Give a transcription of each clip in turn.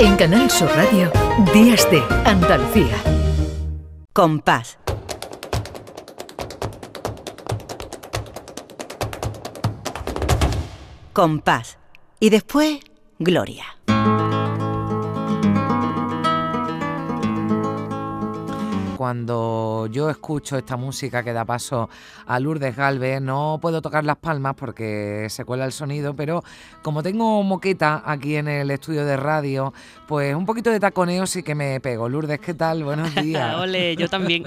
En Canal Sur Radio, Días de Andalucía. Compás. Compás. Y después, Gloria. Cuando yo escucho esta música que da paso a Lourdes Galvez, no puedo tocar las palmas porque se cuela el sonido, pero como tengo moqueta aquí en el estudio de radio, pues un poquito de taconeo sí que me pego. Lourdes, ¿qué tal? Buenos días. Ole, yo también.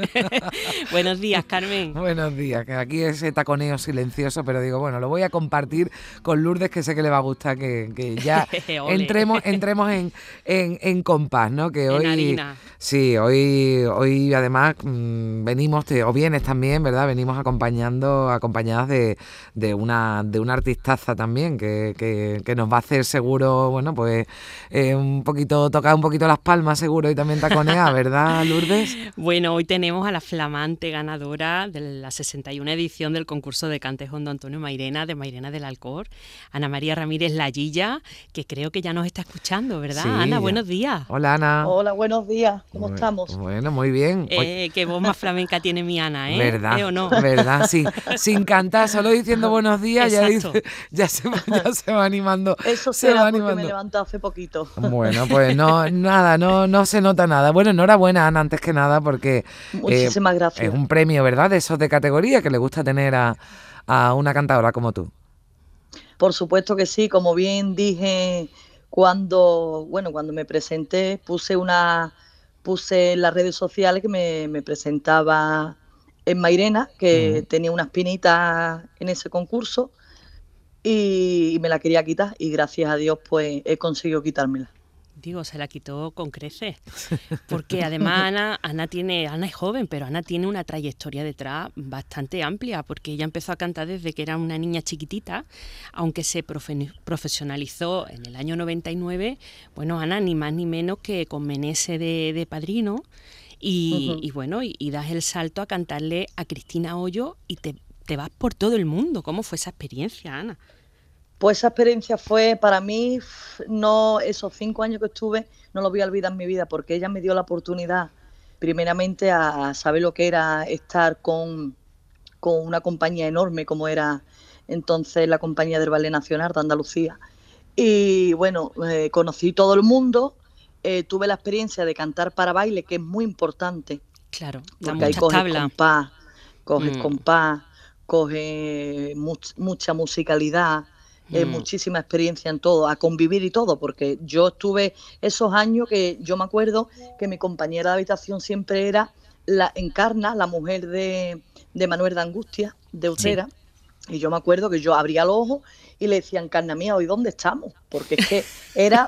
Buenos días, Carmen. Buenos días, que aquí ese taconeo silencioso, pero digo, bueno, lo voy a compartir con Lourdes, que sé que le va a gustar que, ya entremos, entremos en, en, compás, ¿no? Que hoy. Sí, hoy, hoy además mm, venimos, o vienes también, ¿verdad? Venimos acompañando, acompañadas de, de una, de una artistaza también que, que, nos va a hacer seguro, bueno, pues eh, un poquito, tocar un poquito las palmas seguro y también taconea, ¿verdad, Lourdes? Bueno, hoy tenemos a la flamante ganadora de la 61 edición del concurso de cantes Hondo Antonio Mairena, de Mairena del Alcor, Ana María Ramírez Lallilla, que creo que ya nos está escuchando, ¿verdad? Ana, buenos días. Hola, Ana. Hola, buenos días. ¿Cómo estamos? Bueno, muy bien. Eh, qué voz más flamenca tiene mi Ana, ¿eh? ¿Verdad? ¿Eh o no? ¿Verdad? Sí. Sin cantar, solo diciendo buenos días, ya, ya, se, va animando. Eso se va animando. me levantó hace poquito. Bueno, pues no, nada, no, no se nota nada. Bueno, enhorabuena, Ana, antes que nada, porque. Muchísimas gracias. Es un premio, ¿verdad? De esos de categoría que le gusta tener a, a una cantadora como tú. Por supuesto que sí, como bien dije cuando, bueno, cuando me presenté, puse una puse en las redes sociales que me, presentaba en Mairena, que tenía una espinita en ese concurso y, me la quería quitar y gracias a Dios pues he conseguido quitármela digo, se la quitó con creces. Porque además Ana, Ana tiene, Ana es joven, pero Ana tiene una trayectoria detrás bastante amplia, porque ella empezó a cantar desde que era una niña chiquitita, aunque se profesionalizó en el año 99, bueno, Ana, ni más ni menos que con Menese de, padrino. Y, bueno, y, das el salto a cantarle a Cristina Hoyo y te, te vas por todo el mundo. ¿Cómo fue esa experiencia, Ana? Pues esa experiencia fue para mí, no esos cinco años que estuve, no lo voy a olvidar en mi vida, porque ella me dio la oportunidad, primeramente, a saber lo que era estar con, con una compañía enorme como era entonces la compañía del Ballet Nacional de Andalucía. Y bueno, eh, conocí todo el mundo, eh, tuve la experiencia de cantar para baile, que es muy importante. Claro, porque ahí coges compás, coges mm. compás, coges mucha musicalidad, eh, mm. muchísima experiencia en todo, a convivir y todo, porque yo estuve esos años que yo me acuerdo que mi compañera de habitación siempre era la Encarna, la mujer de, de Manuel de Angustia, de Utera. Y yo me acuerdo que yo abría los ojos y le decía, Encarna mía, ¿hoy dónde estamos? Porque es que era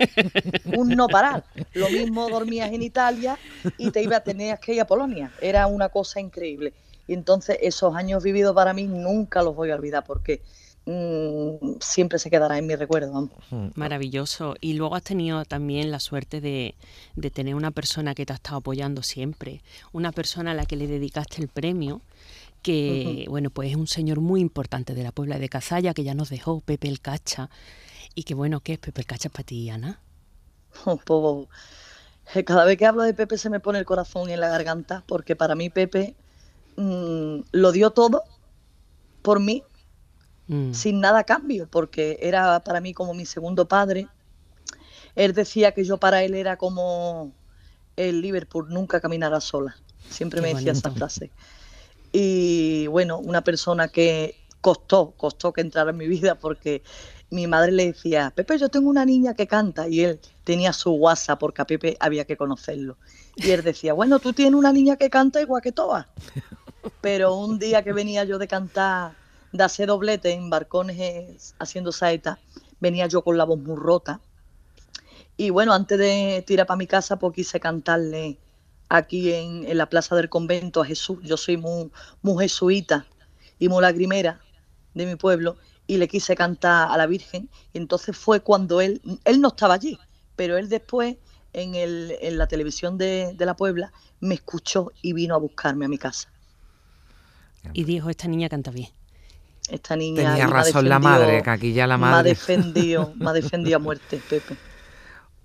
un no parar. Lo mismo dormías en Italia y te ibas, tenías que ir a Polonia. Era una cosa increíble. Y entonces esos años vividos para mí nunca los voy a olvidar porque Mm, siempre se quedará en mi recuerdo. Maravilloso. Y luego has tenido también la suerte de, tener una persona que te ha estado apoyando siempre, una persona a la que le dedicaste el premio, que bueno, pues es un señor muy importante de la Puebla de Cazalla, que ya nos dejó, Pepe el Cacha. Y que bueno, ¿qué es Pepe el Cacha para ti, Ana? Oh, cada vez que hablo de Pepe se me pone el corazón en la garganta, porque para mí Pepe mm, lo dio todo por mí Mm. sin nada a cambio, porque era para mí como mi segundo padre. Él decía que yo para él era como el Liverpool, nunca caminará sola. Siempre me decía esa frase. Y bueno, una persona que costó, costó que entrara en mi vida porque mi madre le decía, Pepe, yo tengo una niña que canta y él tenía su WhatsApp porque a Pepe había que conocerlo. Y él decía, bueno, tú tienes una niña que canta igual que todas. Pero un día que venía yo de cantar de hacer doblete en barcones haciendo saeta, venía yo con la voz muy rota. Y bueno, antes de tirar para mi casa, pues quise cantarle aquí en, la plaza del convento a Jesús. Yo soy muy, muy jesuita y muy lagrimera de mi pueblo y le quise cantar a la Virgen. Y entonces fue cuando él, él no estaba allí, pero él después en, el, en la televisión de, de la Puebla me escuchó y vino a buscarme a mi casa. Y dijo, esta niña canta bien esta niña. Tenía razón la madre, que aquí ya la madre. Me ha defendido, me ha defendido a muerte, Pepe.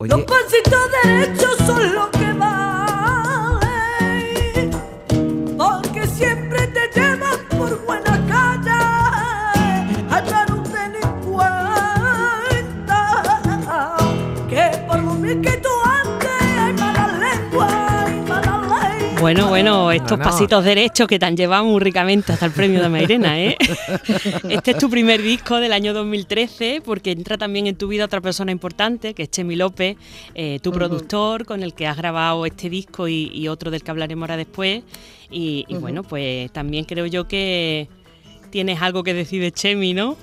Los pasitos derechos son los que valen, porque siempre te llevan por buena calle, allá no ten en cuenta que por lo bien que tú Bueno, bueno, estos pasitos derechos que te han llevado muy ricamente hasta el premio de Mairena, ¿eh? Este es tu primer disco del año 2013, porque entra también en tu vida otra persona importante, que es Chemi López, eh, tu productor, con el que has grabado este disco y, otro del que hablaremos ahora después. Y, bueno, pues también creo yo que tienes algo que decir de Chemi, ¿no?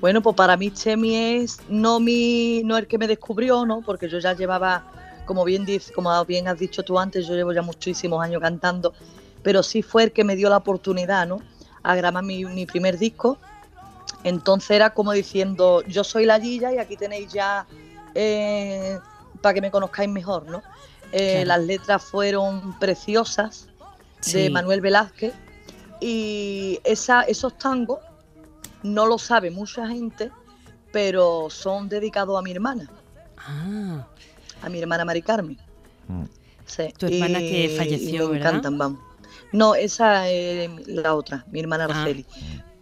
Bueno, pues para mí Chemi es no mi, no el que me descubrió, ¿no? Porque yo ya llevaba como bien, como bien has dicho tú antes, yo llevo ya muchísimos años cantando, pero sí fue el que me dio la oportunidad, ¿no? A grabar mi, primer disco. Entonces era como diciendo, yo soy la Gilla y aquí tenéis ya eh, para que me conozcáis mejor, ¿no? Eh, las letras fueron preciosas de Manuel Velázquez y esa, esos tangos no lo sabe mucha gente, pero son dedicados a mi hermana. Ah a mi hermana Mari Carmen. Mm. Tu hermana que falleció, me encantan, vamos. No, esa es la otra, mi hermana ah. Araceli.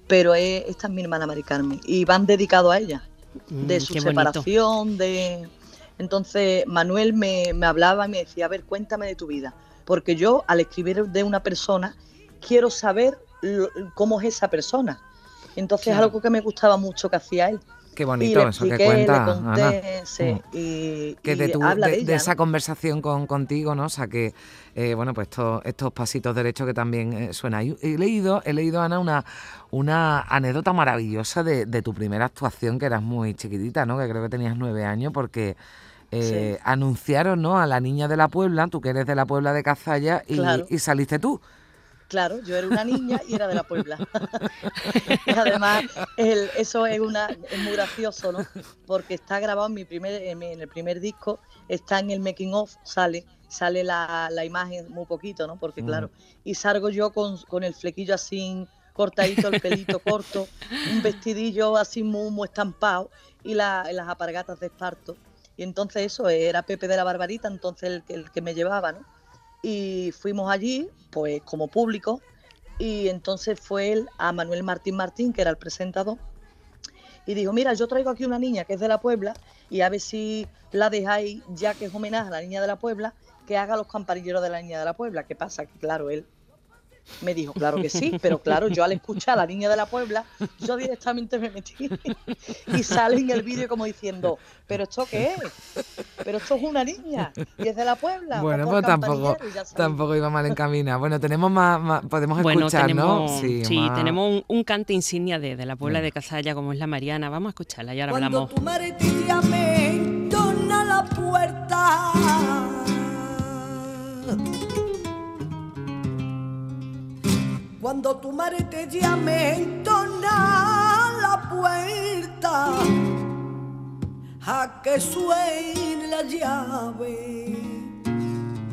Pero esta es mi hermana Mari Carmen. Y van dedicados a ella. de mm, su separación, de... Entonces Manuel me, hablaba y me decía, a ver, cuéntame de tu vida. Porque yo al escribir de una persona quiero saber cómo es esa persona. Entonces es algo que me gustaba mucho que hacía él. Qué bonito eso que cuenta, Ana. Mm. y, que de, esa conversación con, contigo, ¿no? O sea, que, eh, bueno, pues estos, estos pasitos derechos que también eh, suena. He leído, he leído, Ana, una, una anécdota maravillosa de, tu primera actuación, que eras muy chiquitita, ¿no? Que creo que tenías nueve años, porque... Eh, anunciaron ¿no? a la niña de la Puebla, tú que eres de la Puebla de Cazalla, y saliste tú. Claro, yo era una niña y era de la Puebla. además, eso es, una, es muy gracioso, ¿no? Porque está grabado en, mi primer, en, el primer disco, está en el making of, sale, sale la, imagen muy poquito, ¿no? Porque mm. claro, y salgo yo con, el flequillo así cortadito, el pelito corto, un vestidillo así muy, muy estampado y las apargatas de esparto. Y entonces eso era Pepe de la Barbarita, entonces el, el que me llevaba, ¿no? Y fuimos allí, pues como público, y entonces fue él a Manuel Martín Martín, que era el presentador, y dijo, mira, yo traigo aquí una niña que es de la Puebla, y a ver si la dejáis, ya que es homenaje a la niña de la Puebla, que haga los campanilleros de la niña de la Puebla. ¿Qué pasa? Que claro, él me dijo, claro que sí, pero claro, yo al escuchar a la niña de la Puebla, yo directamente me metí y sale en el vídeo como diciendo, ¿pero esto qué es? Pero esto es una niña y es de la Puebla. Bueno, pues tampoco, tampoco iba mal encaminada. Bueno, tenemos más, podemos escuchar, ¿no? Sí, tenemos un, cante insignia de, la Puebla de Casalla como es la Mariana. Vamos a escucharla y ahora Cuando hablamos. Tu madre te llame, la puerta cuando tu madre te llame, entona la puerta a que suene la llave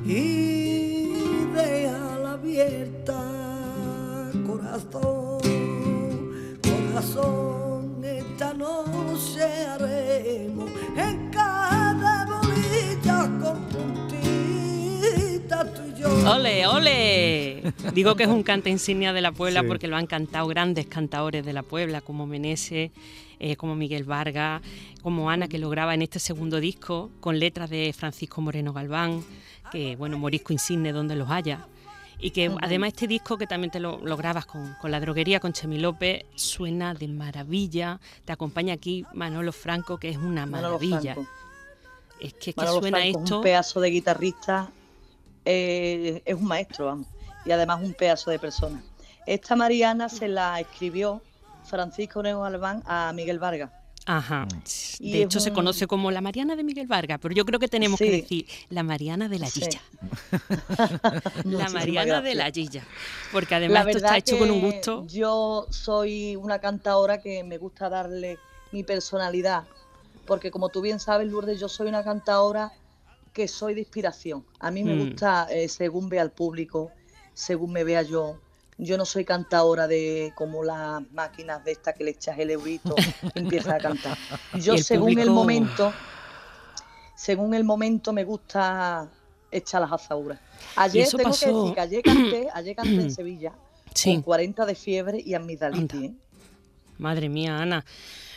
y la abierta, corazón, corazón, esta noche haremos en cada bolilla con ¡Ole, ole! Digo que es un cante insignia de la Puebla porque lo han cantado grandes cantadores de la Puebla, como Meneses, eh, como Miguel Vargas, como Ana, que lo graba en este segundo disco, con letras de Francisco Moreno Galván, que, bueno, Morisco Insigne donde los haya. Y que además este disco, que también te lo, grabas con, la droguería, con Chemi López, suena de maravilla. Te acompaña aquí Manolo Franco, que es una maravilla. Es que, que suena esto. un pedazo de guitarrista eh, es un maestro, vamos, y además un pedazo de persona. Esta Mariana se la escribió Francisco Neo Albán a Miguel Vargas. Ajá. de hecho, se conoce como la Mariana de Miguel Vargas, pero yo creo que tenemos que decir la Mariana de la Gilla. la Mariana de la Gilla. Porque además esto está hecho con un gusto. Yo soy una cantadora que me gusta darle mi personalidad. Porque como tú bien sabes, Lourdes, yo soy una cantadora que soy de inspiración. A mí me mm. gusta eh, según vea al público, según me vea yo. Yo no soy cantadora de como las máquinas de estas que le echas el eurito y empiezas a cantar. Yo según el momento, según el momento me gusta echar las azaduras. Ayer tengo que decir que ayer canté, ayer canté en Sevilla con 40 de fiebre y amigdalitis. ¿eh? Madre mía, Ana.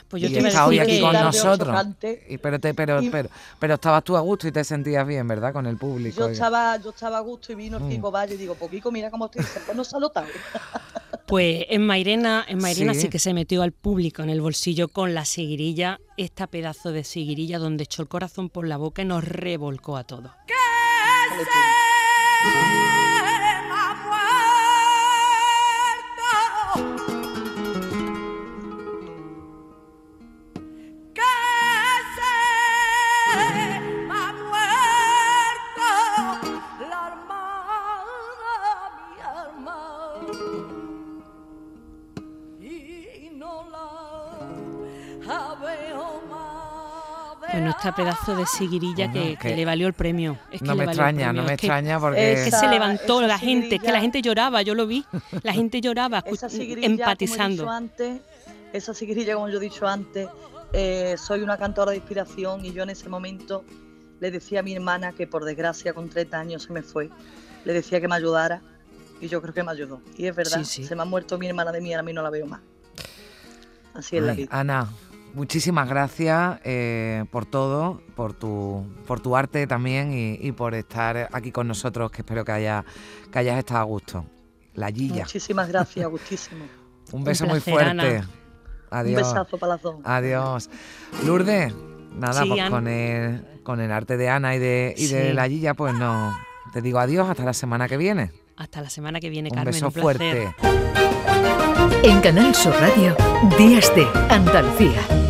Pues yo y te hoy aquí con nosotros. Y, pero, te, pero, pero, pero, estabas tú a gusto y te sentías bien, ¿verdad? Con el público. Yo estaba, yo estaba a gusto y vino el mm. Kiko Valle y digo, pues Kiko, mira cómo estoy. Pues no se ha notado. Pues en Mairena, en Mairena sí. que se metió al público en el bolsillo con la seguirilla, esta pedazo de seguirilla donde echó el corazón por la boca y nos revolcó a todos. ¿Qué Bueno, este pedazo de seguirilla que, le valió el premio. no me extraña, no me extraña porque... Es que se levantó la gente, que la gente lloraba, yo lo vi. La gente lloraba empatizando. antes, esa seguirilla, como yo he dicho antes, eh, soy una cantora de inspiración y yo en ese momento le decía a mi hermana que por desgracia con 30 años se me fue, le decía que me ayudara y yo creo que me ayudó. Y es verdad, se me ha muerto mi hermana de mí, ahora a mí no la veo más. Así es la vida. Ana, muchísimas gracias eh, por todo, por tu, por tu arte también y, por estar aquí con nosotros, que espero que, haya, que hayas estado a gusto. La Gilla. Muchísimas gracias, gustísimo. Un beso muy fuerte. Adiós. Un besazo para las dos. Adiós. Lourdes, nada, pues con el, con el arte de Ana y de, y de la Gilla, pues no. Te digo adiós hasta la semana que viene. Hasta la semana que viene, un Carmen. Beso fuerte. En Canal Sur Radio, Días de Andalucía.